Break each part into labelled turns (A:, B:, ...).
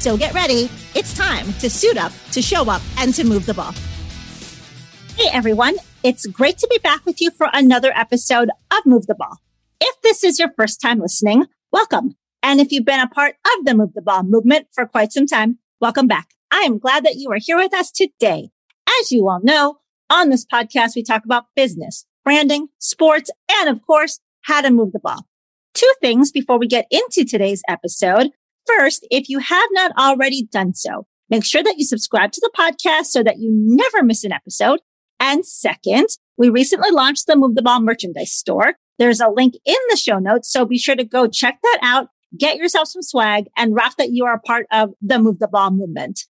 A: So get ready. It's time to suit up, to show up, and to move the ball. Hey, everyone. It's great to be back with you for another episode of Move the Ball. If this is your first time listening, welcome. And if you've been a part of the Move the Ball movement for quite some time, welcome back. I am glad that you are here with us today. As you all know, on this podcast, we talk about business, branding, sports, and of course, how to move the ball. Two things before we get into today's episode. First, if you have not already done so, make sure that you subscribe to the podcast so that you never miss an episode. And second, we recently launched the Move the Ball merchandise store. There's a link in the show notes. So be sure to go check that out get yourself some swag and rock that you are a part of the Move the Ball movement.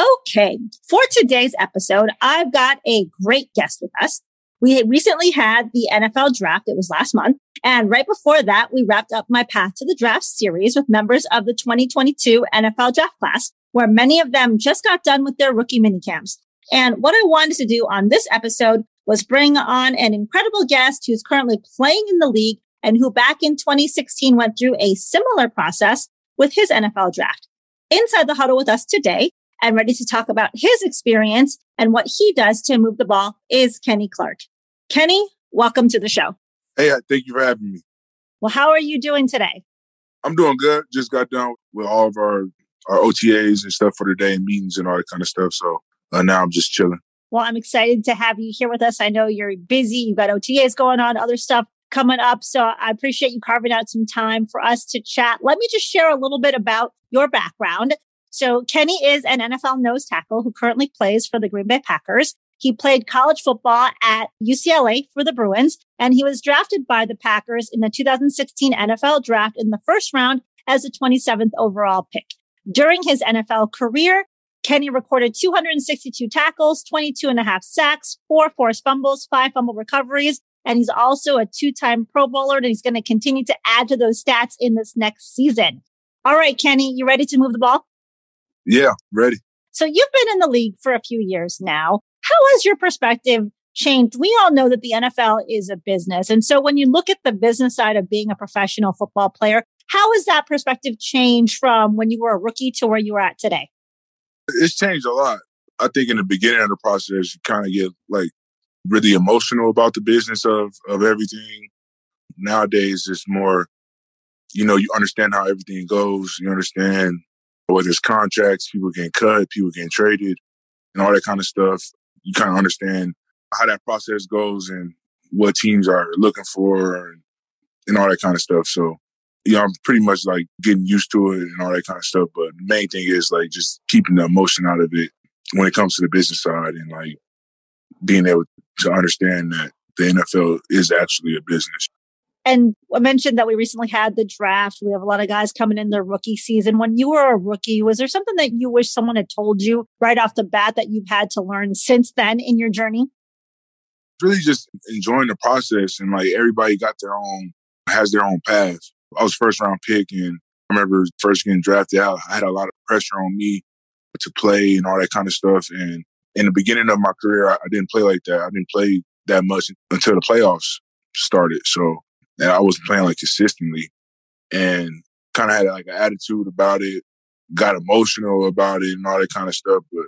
A: Okay. For today's episode, I've got a great guest with us. We recently had the NFL draft. It was last month. And right before that, we wrapped up my path to the draft series with members of the 2022 NFL draft class, where many of them just got done with their rookie mini camps. And what I wanted to do on this episode was bring on an incredible guest who's currently playing in the league and who back in 2016 went through a similar process with his NFL draft. Inside the huddle with us today and ready to talk about his experience and what he does to move the ball is Kenny Clark. Kenny, welcome to the show.
B: Hey, uh, thank you for having me.
A: Well, how are you doing today?
B: I'm doing good. Just got done with all of our, our OTAs and stuff for the day and meetings and all that kind of stuff. So uh, now I'm just chilling.
A: Well, I'm excited to have you here with us. I know you're busy. You've got OTAs going on, other stuff coming up. So I appreciate you carving out some time for us to chat. Let me just share a little bit about your background. So Kenny is an NFL nose tackle who currently plays for the Green Bay Packers. He played college football at UCLA for the Bruins, and he was drafted by the Packers in the 2016 NFL draft in the first round as the 27th overall pick. During his NFL career, Kenny recorded 262 tackles, 22 and a half sacks, four forced fumbles, five fumble recoveries, and he's also a two-time Pro Bowler, and he's going to continue to add to those stats in this next season. All right, Kenny, you ready to move the ball?
B: Yeah, ready.
A: So you've been in the league for a few years now. How has your perspective changed? We all know that the NFL is a business. And so when you look at the business side of being a professional football player, how has that perspective changed from when you were a rookie to where you are at today?
B: It's changed a lot. I think in the beginning of the process, you kind of get like really emotional about the business of of everything. Nowadays, it's more, you know, you understand how everything goes. You understand whether it's contracts, people getting cut, people getting traded, and all that kind of stuff. You kind of understand how that process goes and what teams are looking for and, and all that kind of stuff. So, know, I'm pretty much like getting used to it and all that kind of stuff. But the main thing is like just keeping the emotion out of it when it comes to the business side and like being able to understand that the NFL is actually a business.
A: And I mentioned that we recently had the draft. We have a lot of guys coming in their rookie season. When you were a rookie, was there something that you wish someone had told you right off the bat that you've had to learn since then in your journey?
B: Really just enjoying the process and like everybody got their own, has their own path. I was first round pick and I remember first getting drafted out. I had a lot of pressure on me to play and all that kind of stuff. And in the beginning of my career, I, didn't play like that. I didn't play that much until the playoffs started. So and I wasn't playing like consistently and kind of had like an attitude about it, got emotional about it and all that kind of stuff. But,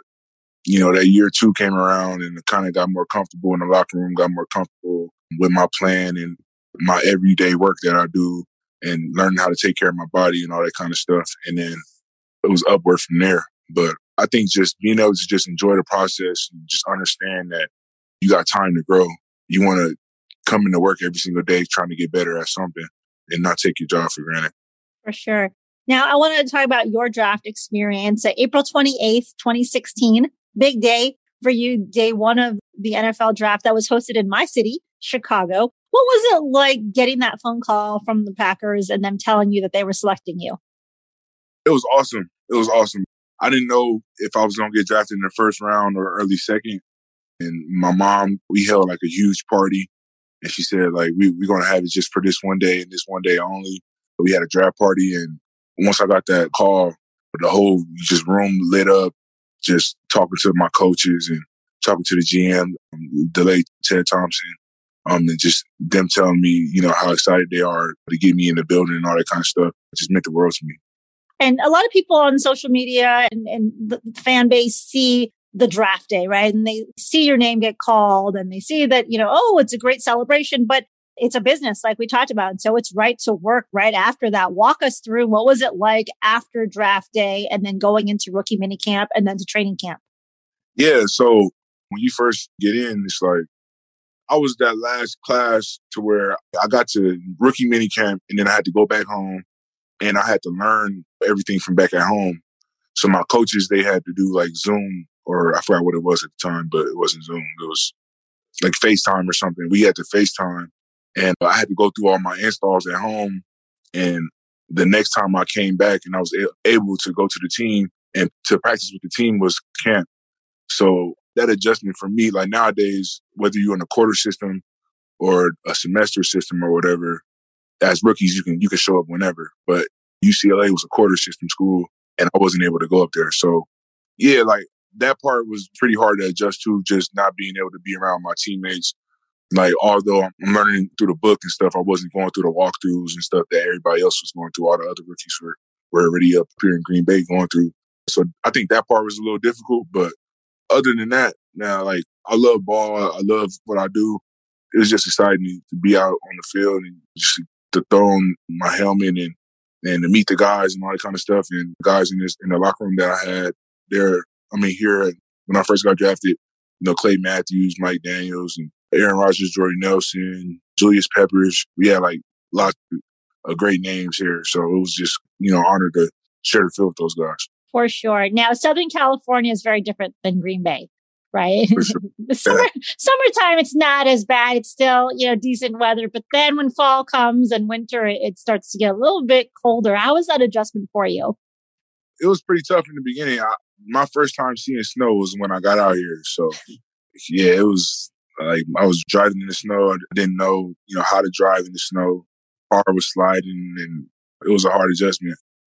B: you know, that year two came around and kind of got more comfortable in the locker room, got more comfortable with my plan and my everyday work that I do and learning how to take care of my body and all that kind of stuff. And then it was upward from there. But I think just being able to just enjoy the process and just understand that you got time to grow. You want to come into work every single day trying to get better at something and not take your job for granted.
A: For sure. Now, I wanted to talk about your draft experience. April 28th, 2016, big day for you, day one of the NFL draft that was hosted in my city, Chicago. What was it like getting that phone call from the Packers and them telling you that they were selecting you?
B: It was awesome. It was awesome. I didn't know if I was going to get drafted in the first round or early second. And my mom, we held like a huge party. And she said, like, we, we're going to have it just for this one day and this one day only. We had a draft party. And once I got that call, the whole just room lit up, just talking to my coaches and talking to the GM, um, the late Ted Thompson, um, and just them telling me, you know, how excited they are to get me in the building and all that kind of stuff. It just meant the world to me.
A: And a lot of people on social media and, and the fan base see the draft day, right? And they see your name get called and they see that, you know, oh, it's a great celebration, but it's a business like we talked about. And so it's right to work right after that. Walk us through what was it like after draft day and then going into rookie mini camp and then to training camp?
B: Yeah. So when you first get in, it's like I was that last class to where I got to rookie mini camp and then I had to go back home and I had to learn everything from back at home. So my coaches, they had to do like Zoom or I forgot what it was at the time, but it wasn't Zoom. It was like FaceTime or something. We had to FaceTime and I had to go through all my installs at home. And the next time I came back and I was able to go to the team and to practice with the team was camp. So that adjustment for me, like nowadays, whether you're in a quarter system or a semester system or whatever, as rookies, you can, you can show up whenever. But UCLA was a quarter system school and I wasn't able to go up there. So yeah, like that part was pretty hard to adjust to just not being able to be around my teammates. Like, although I'm learning through the book and stuff, I wasn't going through the walkthroughs and stuff that everybody else was going through. All the other rookies were, were already up here in Green Bay going through. So I think that part was a little difficult, but other than that, now like I love ball. I love what I do. It was just exciting to be out on the field and just to throw on my helmet and and to meet the guys and all that kind of stuff. And guys in this in the locker room that I had there. I mean, here when I first got drafted, you know, Clay Matthews, Mike Daniels, and Aaron Rodgers, Jordy Nelson, Julius Peppers. We had like lots of uh, great names here. So it was just, you know, honored to share the field with those guys.
A: For sure. Now, Southern California is very different than Green Bay, right?
B: Sure.
A: Summer, yeah. Summertime, it's not as bad. It's still, you know, decent weather. But then when fall comes and winter, it starts to get a little bit colder. How was that adjustment for you?
B: It was pretty tough in the beginning. I, my first time seeing snow was when I got out here. So, yeah, it was like I was driving in the snow. I didn't know, you know, how to drive in the snow. Car was sliding and it was a hard adjustment.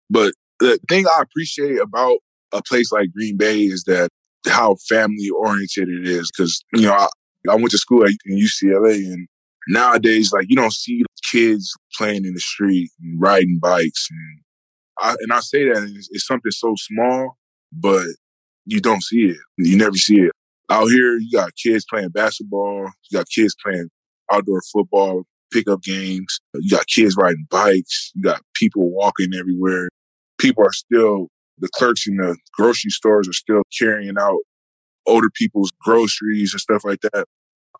B: But the thing I appreciate about a place like Green Bay is that how family oriented it is. Cause, you know, I, I went to school at UCLA and nowadays, like you don't see kids playing in the street and riding bikes. And I, and I say that it's, it's something so small, but you don't see it. You never see it. Out here, you got kids playing basketball. You got kids playing outdoor football, pickup games. You got kids riding bikes. You got people walking everywhere people are still, the clerks in the grocery stores are still carrying out older people's groceries and stuff like that.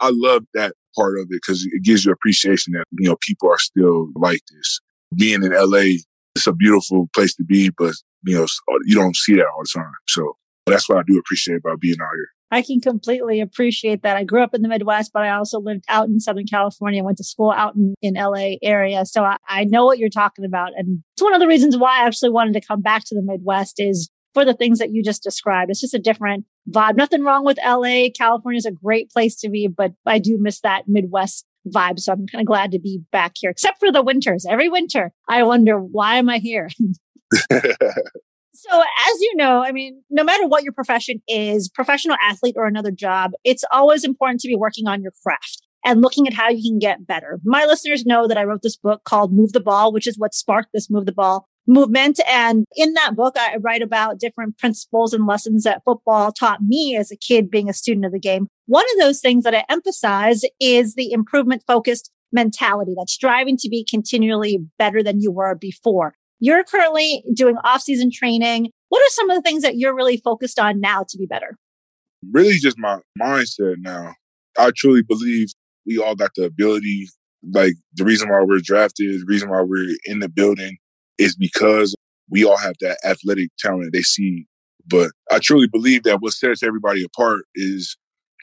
B: I love that part of it because it gives you appreciation that, you know, people are still like this. Being in LA, it's a beautiful place to be, but, you know, you don't see that all the time. So that's what I do appreciate about being out here.
A: I can completely appreciate that. I grew up in the Midwest, but I also lived out in Southern California, went to school out in, in LA area. So I, I know what you're talking about. And it's one of the reasons why I actually wanted to come back to the Midwest is for the things that you just described. It's just a different vibe. Nothing wrong with LA. California is a great place to be, but I do miss that Midwest vibe. So I'm kind of glad to be back here, except for the winters. Every winter, I wonder, why am I here? So, as you know, I mean, no matter what your profession is, professional athlete or another job, it's always important to be working on your craft and looking at how you can get better. My listeners know that I wrote this book called Move the Ball, which is what sparked this Move the Ball movement. And in that book, I write about different principles and lessons that football taught me as a kid being a student of the game. One of those things that I emphasize is the improvement focused mentality that's striving to be continually better than you were before. You're currently doing off season training. What are some of the things that you're really focused on now to be better?
B: Really, just my mindset now. I truly believe we all got the ability. Like the reason why we're drafted, the reason why we're in the building is because we all have that athletic talent they see. But I truly believe that what sets everybody apart is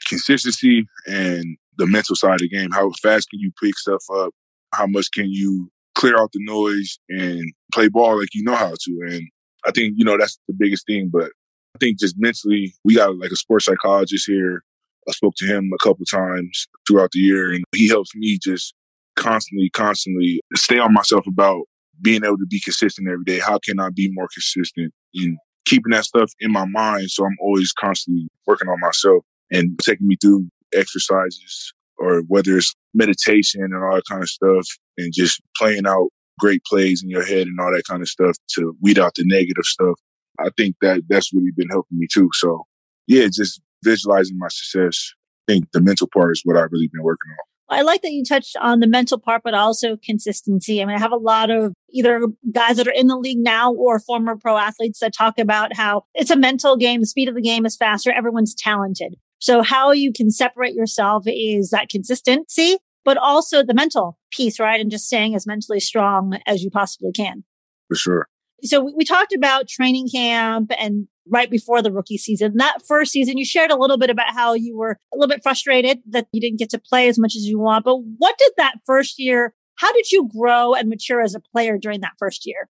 B: consistency and the mental side of the game. How fast can you pick stuff up? How much can you clear out the noise and play ball like you know how to. And I think, you know, that's the biggest thing. But I think just mentally, we got like a sports psychologist here. I spoke to him a couple times throughout the year and he helps me just constantly, constantly stay on myself about being able to be consistent every day. How can I be more consistent in keeping that stuff in my mind? So I'm always constantly working on myself and taking me through exercises or whether it's meditation and all that kind of stuff and just playing out great plays in your head and all that kind of stuff to weed out the negative stuff. I think that that's really been helping me too. So yeah, just visualizing my success. I think the mental part is what I've really been working on.
A: I like that you touched on the mental part, but also consistency. I mean, I have a lot of either guys that are in the league now or former pro athletes that talk about how it's a mental game. The speed of the game is faster. Everyone's talented. So how you can separate yourself is that consistency, but also the mental piece, right? And just staying as mentally strong as you possibly can.
B: For sure.
A: So we, we talked about training camp and right before the rookie season. That first season, you shared a little bit about how you were a little bit frustrated that you didn't get to play as much as you want. But what did that first year, how did you grow and mature as a player during that first year?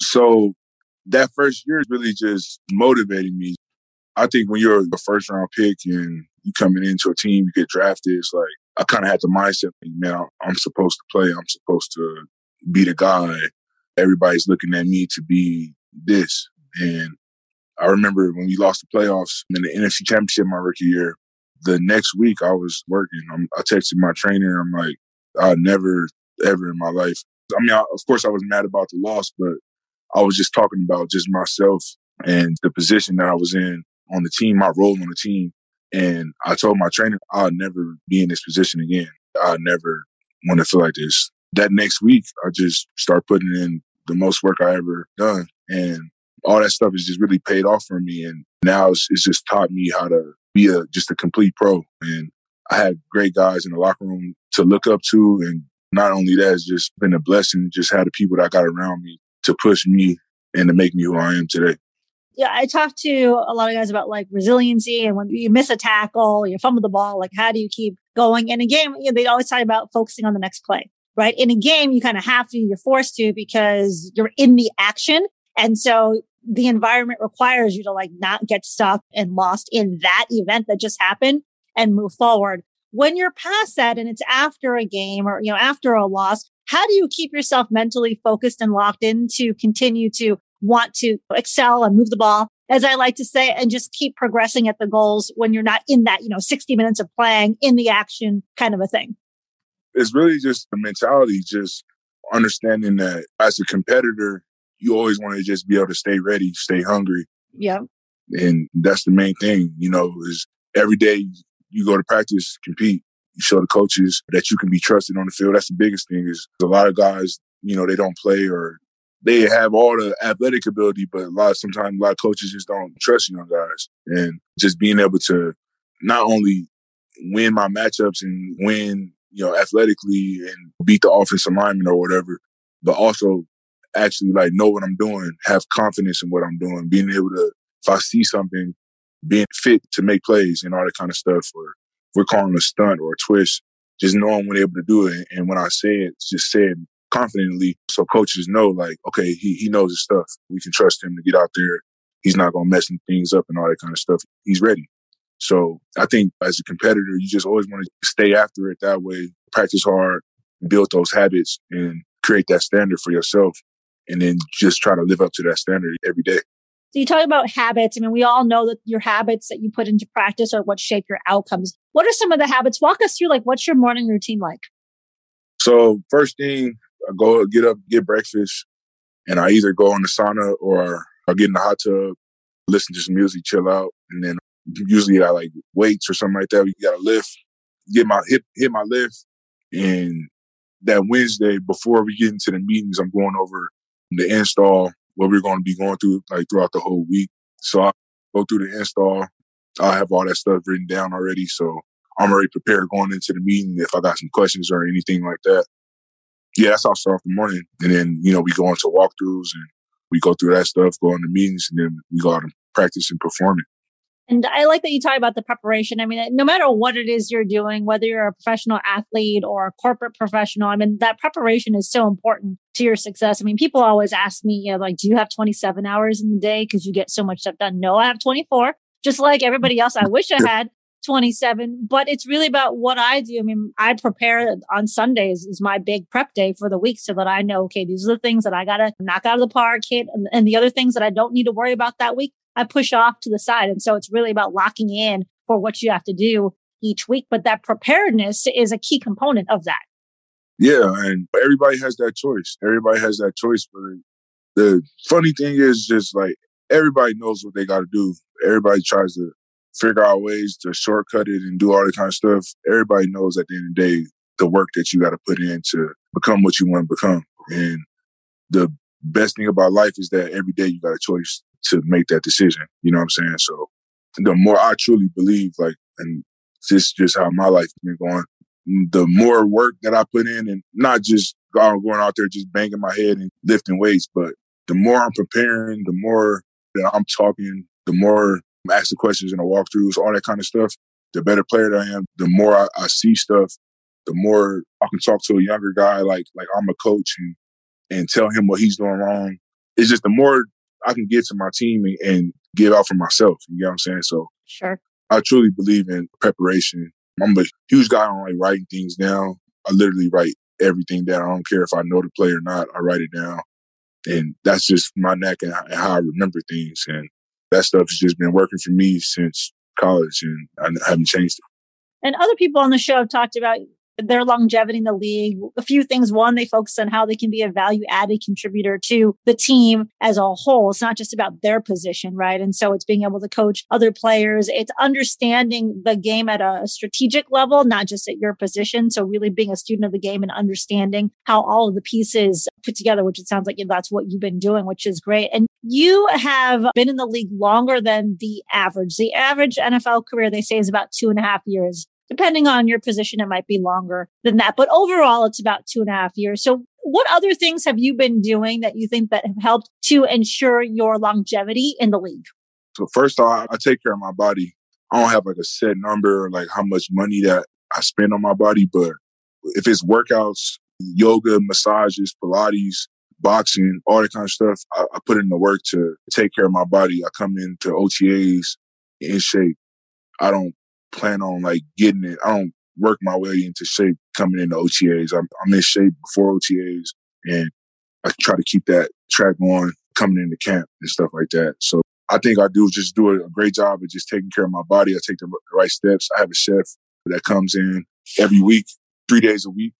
B: So that first year is really just motivating me. I think when you're a first round pick and you coming into a team, you get drafted, it's like I kind of had the mindset, man, I'm supposed to play. I'm supposed to be the guy. Everybody's looking at me to be this. And I remember when we lost the playoffs in the NFC Championship my rookie year. The next week I was working. I'm, I texted my trainer. I'm like, I never ever in my life. I mean, I, of course I was mad about the loss, but I was just talking about just myself and the position that I was in on the team, my role on the team. And I told my trainer, I'll never be in this position again. I'll never want to feel like this. That next week, I just start putting in the most work I ever done. And all that stuff has just really paid off for me. And now it's, it's just taught me how to be a just a complete pro. And I had great guys in the locker room to look up to. And not only that, it's just been a blessing just have the people that I got around me to push me and to make me who I am today.
A: Yeah, I talked to a lot of guys about like resiliency and when you miss a tackle, you fumble the ball, like how do you keep going? In a game, you know, they always talk about focusing on the next play, right? In a game, you kind of have to, you're forced to because you're in the action. And so the environment requires you to like not get stuck and lost in that event that just happened and move forward. When you're past that and it's after a game or, you know, after a loss, how do you keep yourself mentally focused and locked in to continue to want to excel and move the ball, as I like to say, and just keep progressing at the goals when you're not in that, you know, 60 minutes of playing in the action kind of a thing?
B: It's really just the mentality, just understanding that as a competitor, you always want to just be able to stay ready, stay hungry.
A: Yeah.
B: And that's the main thing, you know, is every day you go to practice, compete, you show the coaches that you can be trusted on the field. That's the biggest thing is a lot of guys, you know, they don't play or they have all the athletic ability, but a lot of sometimes a lot of coaches just don't trust young guys. And just being able to not only win my matchups and win, you know, athletically and beat the offensive lineman or whatever, but also actually like know what I'm doing, have confidence in what I'm doing, being able to, if I see something, being fit to make plays and all that kind of stuff, or we're calling a stunt or a twist, just knowing when able to do it. And when I say it, just say it confidently so coaches know like, okay, he, he knows his stuff. We can trust him to get out there. He's not going to mess things up and all that kind of stuff. He's ready. So I think as a competitor, you just always want to stay after it that way, practice hard, build those habits and create that standard for yourself and then just try to live up to that standard every day.
A: So you talk about habits. I mean, we all know that your habits that you put into practice are what shape your outcomes. What are some of the habits? Walk us through like what's your morning routine like?
B: So first thing, I go get up, get breakfast, and I either go in the sauna or I get in the hot tub, listen to some music, chill out, and then usually I like weights or something like that. We got to lift, get my hit hit my lift, and that Wednesday before we get into the meetings, I'm going over the install, what we're going to be going through like throughout the whole week. So I go through the install. I have all that stuff written down already. So I'm already prepared going into the meeting if I got some questions or anything like that. Yeah, that's how I start off the morning. And then, you know, we go into walkthroughs and we go through that stuff, go into meetings, and then we go out and practice and perform it.
A: And I like that you talk about the preparation. I mean, no matter what it is you're doing, whether you're a professional athlete or a corporate professional, I mean, that preparation is so important to your success. I mean, people always ask me, you know, like, do you have 27 hours in the day because you get so much stuff done? No, I have 24, just like everybody else. I wish I had 27, but it's really about what I do. I mean, I prepare on Sundays is my big prep day for the week so that I know, okay, these are the things that I got to knock out of the park, hit, and, and the other things that I don't need to worry about that week. I push off to the side. And so it's really about locking in for what you have to do each week. But that preparedness is a key component of that.
B: Yeah. And everybody has that choice. Everybody has that choice. But the funny thing is just like everybody knows what they got to do. Everybody tries to figure out ways to shortcut it and do all that kind of stuff. Everybody knows at the end of the day, the work that you got to put in to become what you want to become. And the best thing about life is that every day you got a choice to make that decision. You know what I'm saying? So the more I truly believe, like, and this is just how my life has been going, mm, the more work that I put in and not just going out there just banging my head and lifting weights, but the more I'm preparing, the more that I'm talking, the more asking questions in the walkthroughs, all that kind of stuff, the better player that I am, the more I, I see stuff, the more I can talk to a younger guy like like I'm a coach and and tell him what he's doing wrong. It's just the more I can get to my team and, and give out for myself. You know what I'm saying? So
A: sure.
B: I truly believe in preparation. I'm a huge guy on like writing things down. I literally write everything down. I don't care if I know the play or not. I write it down. And that's just my neck and how I remember things. And that stuff has just been working for me since college and I haven't changed it.
A: And other people on the show have talked about their longevity in the league. A few things. One, they focus on how they can be a value added contributor to the team as a whole. It's not just about their position, right? And so it's being able to coach other players. It's understanding the game at a strategic level, not just at your position. So really being a student of the game and understanding how all of the pieces put together, which it sounds like that's what you've been doing, which is great. And you have been in the league longer than the average. The average NFL career, they say, is about two and a half years. Depending on your position, it might be longer than that. But overall, it's about two and a half years. So what other things have you been doing that you think that have helped to ensure your longevity in the league?
B: So first off, I take care of my body. I don't have like a set number, like how much money that I spend on my body, but if it's workouts, yoga, massages, Pilates, boxing, all that kind of stuff, I, I put in the work to take care of my body. I come into OTAs in shape. I don't plan on like getting it. I don't work my way into shape coming into OTAs. I'm, I'm in shape before OTAs and I try to keep that track on coming into camp and stuff like that. So I think I do just do a great job of just taking care of my body. I take the right steps. I have a chef that comes in every week, three days a week.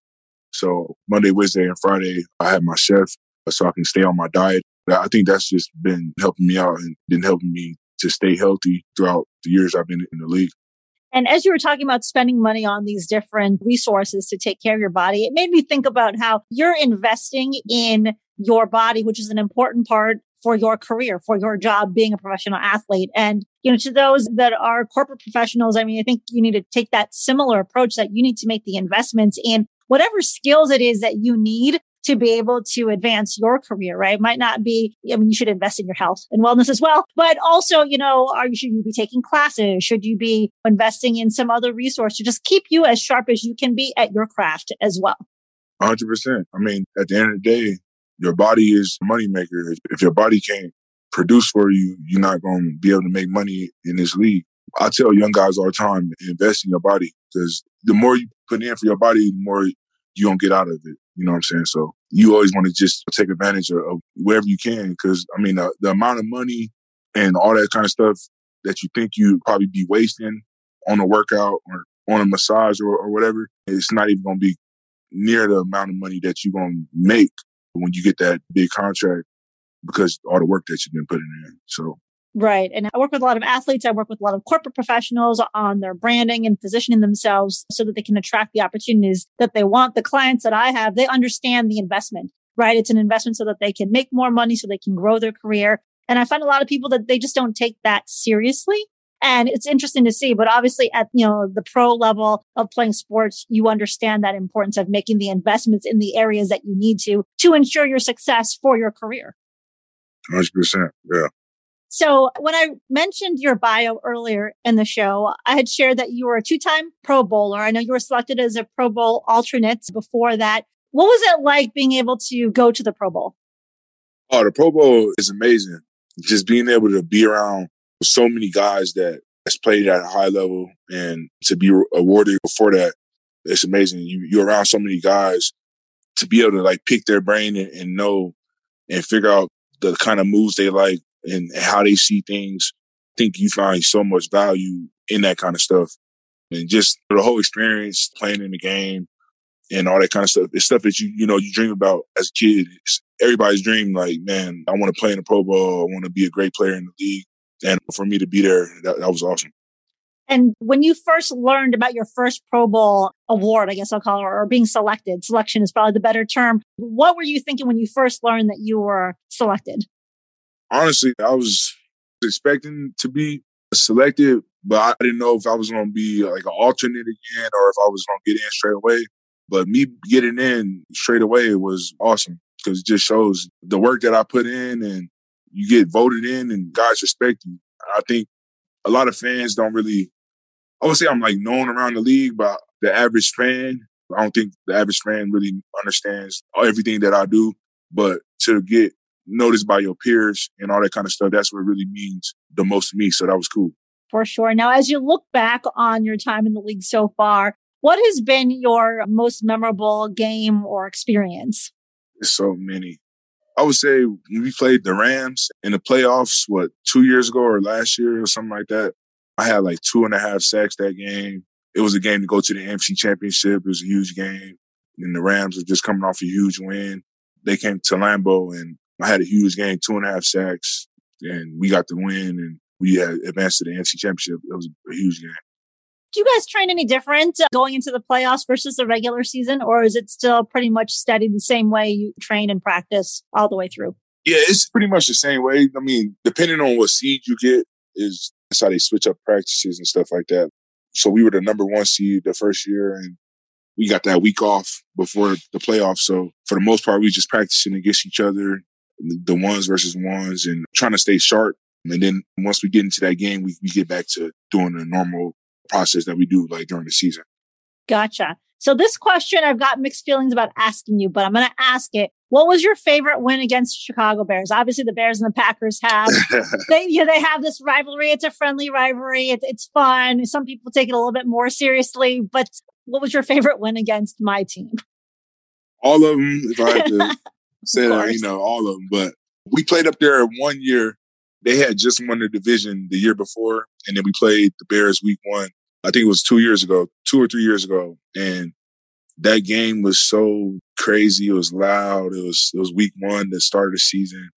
B: So Monday, Wednesday, and Friday, I have my chef uh, so I can stay on my diet. I think that's just been helping me out and been helping me to stay healthy throughout the years I've been in the league.
A: And as you were talking about spending money on these different resources to take care of your body, it made me think about how you're investing in your body, which is an important part for your career, for your job being a professional athlete. And, you know, to those that are corporate professionals, I mean, I think you need to take that similar approach that you need to make the investments in whatever skills it is that you need to be able to advance your career, right? Might not be, I mean, you should invest in your health and wellness as well, but also, you know, are you, should you be taking classes? Should you be investing in some other resource to just keep you as sharp as you can be at your craft as well?
B: 100%. I mean, at the end of the day, your body is a moneymaker. If your body can't produce for you, you're not going to be able to make money in this league. I tell young guys all the time, invest in your body because the more you put in for your body, the more you don't get out of it. You know what I'm saying? So you always want to just take advantage of, wherever you can. Because I mean, the amount of money and all that kind of stuff that you think you'd probably be wasting on a workout or on a massage or, or whatever, it's not even going to be near the amount of money that you're going to make when you get that big contract because all the work that you've been putting in. So
A: Right. And I work with a lot of athletes. I work with a lot of corporate professionals on their branding and positioning themselves so that they can attract the opportunities that they want. The clients that I have, they understand the investment, right? It's an investment so that they can make more money, so they can grow their career. And I find a lot of people that they just don't take that seriously. And it's interesting to see, but obviously at, you know, the pro level of playing sports, you understand that importance of making the investments in the areas that you need to, to ensure your success for your career.
B: 100%. Yeah.
A: So when I mentioned your bio earlier in the show, I had shared that you were a two-time Pro Bowler. I know you were selected as a Pro Bowl alternate before that. What was it like being able to go to the Pro Bowl?
B: Oh, the Pro Bowl is amazing. Just being able to be around so many guys that has played at a high level and to be awarded before that, it's amazing. You, you're around so many guys to be able to like pick their brain and, and know and figure out the kind of moves they like and how they see things. I think you find so much value in that kind of stuff. And just the whole experience playing in the game and all that kind of stuff. It's stuff that you, you know, you dream about as a kid. It's everybody's dream, like, man, I want to play in the Pro Bowl. I want to be a great player in the league. And for me to be there, that, that was awesome.
A: And when you first learned about your first Pro Bowl award, I guess I'll call it, or being selected, selection is probably the better term. What were you thinking when you first learned that you were selected?
B: Honestly, I was expecting to be selected, but I didn't know if I was going to be like an alternate again or if I was going to get in straight away. But me getting in straight away was awesome because it just shows the work that I put in and you get voted in and guys respect you. I think a lot of fans don't really I would say I'm like known around the league, but the average fan, I don't think the average fan really understands everything that I do. But to get noticed by your peers and all that kind of stuff, that's what really means the most to me. So that was cool.
A: For sure. Now, as you look back on your time in the league so far, what has been your most memorable game or experience?
B: There's so many. I would say we played the Rams in the playoffs, what, two years ago or last year or something like that. I had like two and a half sacks that game. It was a game to go to the NFC championship. It was a huge game. And the Rams were just coming off a huge win. They came to Lambeau and I had a huge game, two and a half sacks, and we got the win and we had advanced to the NFC championship. It was a huge game.
A: Do you guys train any different uh, going into the playoffs versus the regular season, or is it still pretty much steady the same way you train and practice all the way through?
B: Yeah, it's pretty much the same way. I mean, depending on what seed you get, is that's how they switch up practices and stuff like that. So we were the number one seed the first year and we got that week off before the playoffs. So for the most part, we just practicing against each other, the ones versus ones and trying to stay sharp. And then once we get into that game, we, we get back to doing the normal process that we do like during the season.
A: Gotcha. So this question I've got mixed feelings about asking you, but I'm going to ask it. What was your favorite win against Chicago Bears? Obviously, the Bears and the Packers have they you know, they have this rivalry. It's a friendly rivalry. It's it's fun. Some people take it a little bit more seriously. But what was your favorite win against my team?
B: All of them. If I had to say that, you know, all of them. But we played up there one year. They had just won the division the year before, and then we played the Bears week one. I think it was two years ago, two or three years ago, and that game was so crazy. It was loud. It was it was week one the start of the season.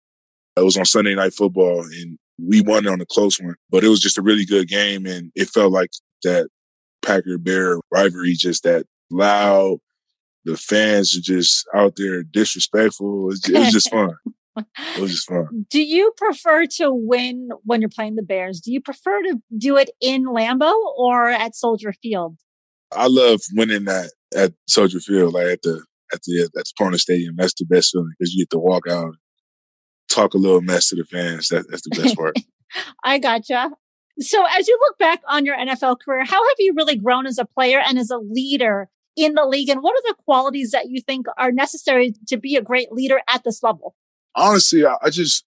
B: It was on Sunday night football and we won on a close one. But it was just a really good game and it felt like that Packer Bear rivalry, just that loud. The fans are just out there disrespectful. It was, it was just fun. It was just fun.
A: Do you prefer to win when you're playing the Bears? Do you prefer to do it in Lambeau or at Soldier Field?
B: I love winning that at Soldier Field, like at the at the at the opponent stadium. That's the best feeling because you get to walk out, talk a little mess to the fans. That, that's the best part.
A: I gotcha. So, as you look back on your NFL career, how have you really grown as a player and as a leader in the league? And what are the qualities that you think are necessary to be a great leader at this level?
B: Honestly, I, just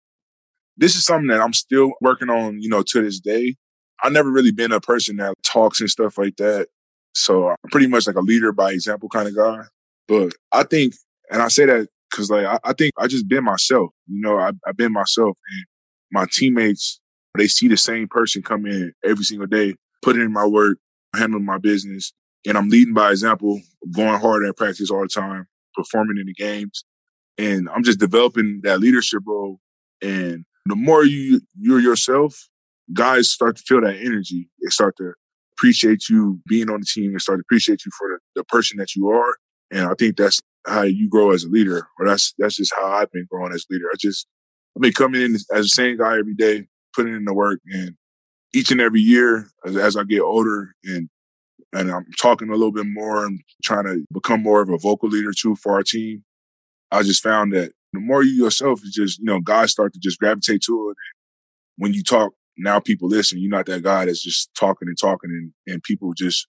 B: this is something that I'm still working on. You know, to this day, I've never really been a person that talks and stuff like that. So I'm pretty much like a leader by example kind of guy. But I think, and I say that because like I, I, think I just been myself. You know, I, I've been myself, and my teammates they see the same person come in every single day, putting in my work, handling my business, and I'm leading by example, going hard at practice all the time, performing in the games, and I'm just developing that leadership role. And the more you you're yourself, guys start to feel that energy. They start to appreciate you being on the team and start to appreciate you for the, the person that you are. And I think that's how you grow as a leader, or that's that's just how I've been growing as a leader. I just I've been coming in as the same guy every day, putting in the work, and each and every year as, as I get older and and I'm talking a little bit more and trying to become more of a vocal leader too for our team. I just found that the more you yourself is just, you know, guys start to just gravitate to it. when you talk, now people listen. You're not that guy that's just talking and talking and, and people just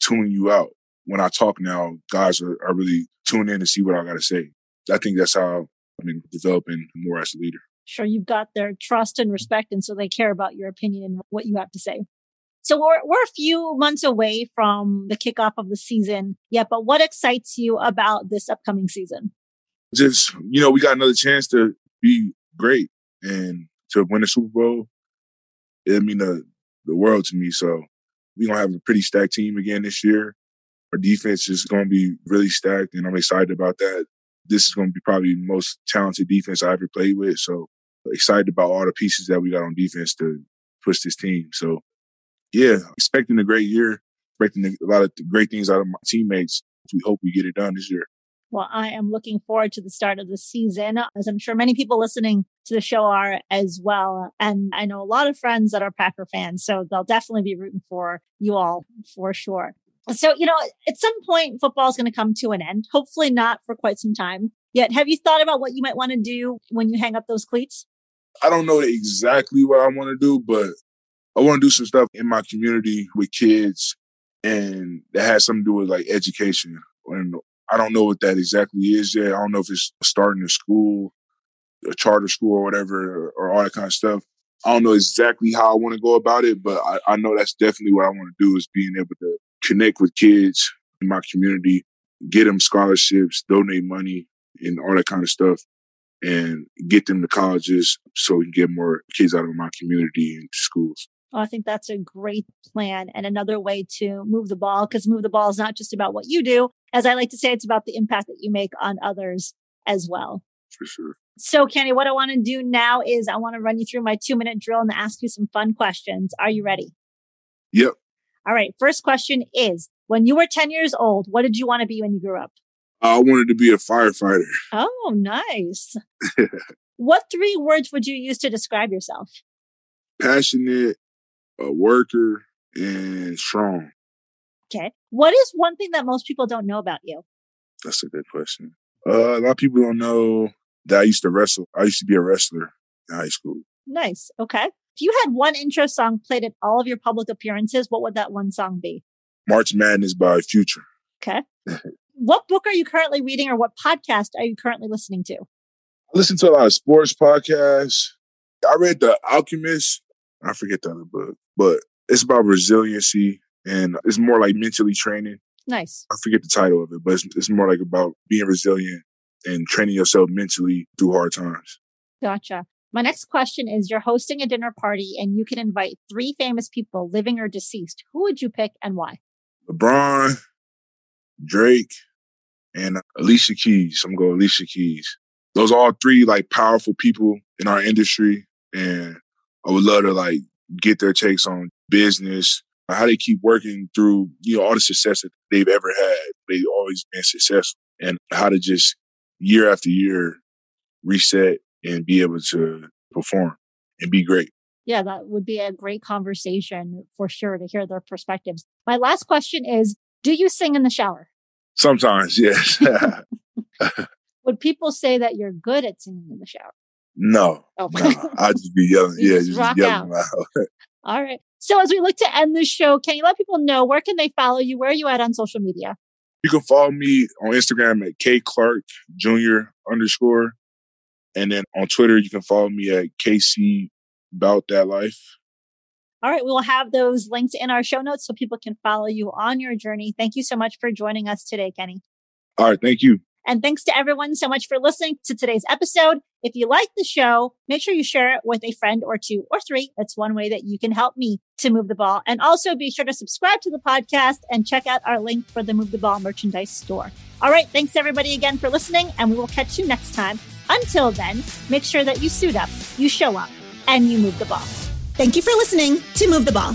B: tune you out. When I talk now, guys are, are really tuning in to see what I got to say. I think that's how I've been developing more as a leader.
A: Sure, you've got their trust and respect, and so they care about your opinion and what you have to say. So we're, we're a few months away from the kickoff of the season yet, but what excites you about this upcoming season?
B: Just, you know, we got another chance to be great and to win a Super Bowl. It mean the, the world to me. So we're going to have a pretty stacked team again this year. Our defense is going to be really stacked and I'm excited about that. This is going to be probably the most talented defense I ever played with. So excited about all the pieces that we got on defense to push this team. So yeah, expecting a great year, expecting a lot of great things out of my teammates. We hope we get it done this year.
A: Well, I am looking forward to the start of the season, as I'm sure many people listening to the show are as well. And I know a lot of friends that are Packer fans, so they'll definitely be rooting for you all for sure. So, you know, at some point, football is going to come to an end, hopefully not for quite some time. Yet, have you thought about what you might want to do when you hang up those cleats?
B: I don't know exactly what I want to do, but I want to do some stuff in my community with kids and that has something to do with like education. And I don't know what that exactly is yet. I don't know if it's starting a school, a charter school or whatever, or, all that kind of stuff. I don't know exactly how I want to go about it, but I, I know that's definitely what I want to do is being able to connect with kids in my community, get them scholarships, donate money, and all that kind of stuff, and get them to colleges so we can get more kids out of my community and schools.
A: I think that's a great plan and another way to move the ball because move the ball is not just about what you do. As I like to say, it's about the impact that you make on others as well.
B: For sure.
A: So, Kenny, what I want to do now is I want to run you through my two minute drill and ask you some fun questions. Are you ready?
B: Yep.
A: All right. First question is When you were 10 years old, what did you want to be when you grew up?
B: I wanted to be a firefighter.
A: Oh, nice. what three words would you use to describe yourself?
B: Passionate, a worker, and strong.
A: Okay. What is one thing that most people don't know about you?
B: That's a good question. Uh, a lot of people don't know that I used to wrestle. I used to be a wrestler in high school.
A: Nice. Okay. If you had one intro song played at all of your public appearances, what would that one song be?
B: March Madness by Future.
A: Okay. what book are you currently reading or what podcast are you currently listening to?
B: I listen to a lot of sports podcasts. I read The Alchemist. I forget the other book, but it's about resiliency and it's more like mentally training.
A: Nice.
B: I forget the title of it, but it's, it's more like about being resilient and training yourself mentally through hard times.
A: Gotcha. My next question is you're hosting a dinner party and you can invite three famous people, living or deceased. Who would you pick and why?
B: LeBron, Drake, and Alicia Keys. I'm going to go Alicia Keys. Those are all three like powerful people in our industry. And I would love to like get their takes on business, how they keep working through, you know, all the success that they've ever had. They've always been successful and how to just year after year reset and be able to perform and be great.
A: Yeah, that would be a great conversation for sure to hear their perspectives. My last question is Do you sing in the shower?
B: Sometimes, yes.
A: would people say that you're good at singing in the shower?
B: No, oh. no, I just be yelling. yeah, just, just yelling loud.
A: All right. So as we look to end the show, can you let people know where can they follow you? Where are you at on social media?
B: You can follow me on Instagram at K Clark Jr. underscore. And then on Twitter, you can follow me at KC About That Life.
A: All right. We will have those links in our show notes so people can follow you on your journey. Thank you so much for joining us today, Kenny.
B: All right. Thank you.
A: And thanks to everyone so much for listening to today's episode. If you like the show, make sure you share it with a friend or two or three. That's one way that you can help me to move the ball. And also be sure to subscribe to the podcast and check out our link for the Move the Ball merchandise store. All right. Thanks everybody again for listening and we will catch you next time. Until then, make sure that you suit up, you show up, and you move the ball. Thank you for listening to Move the Ball.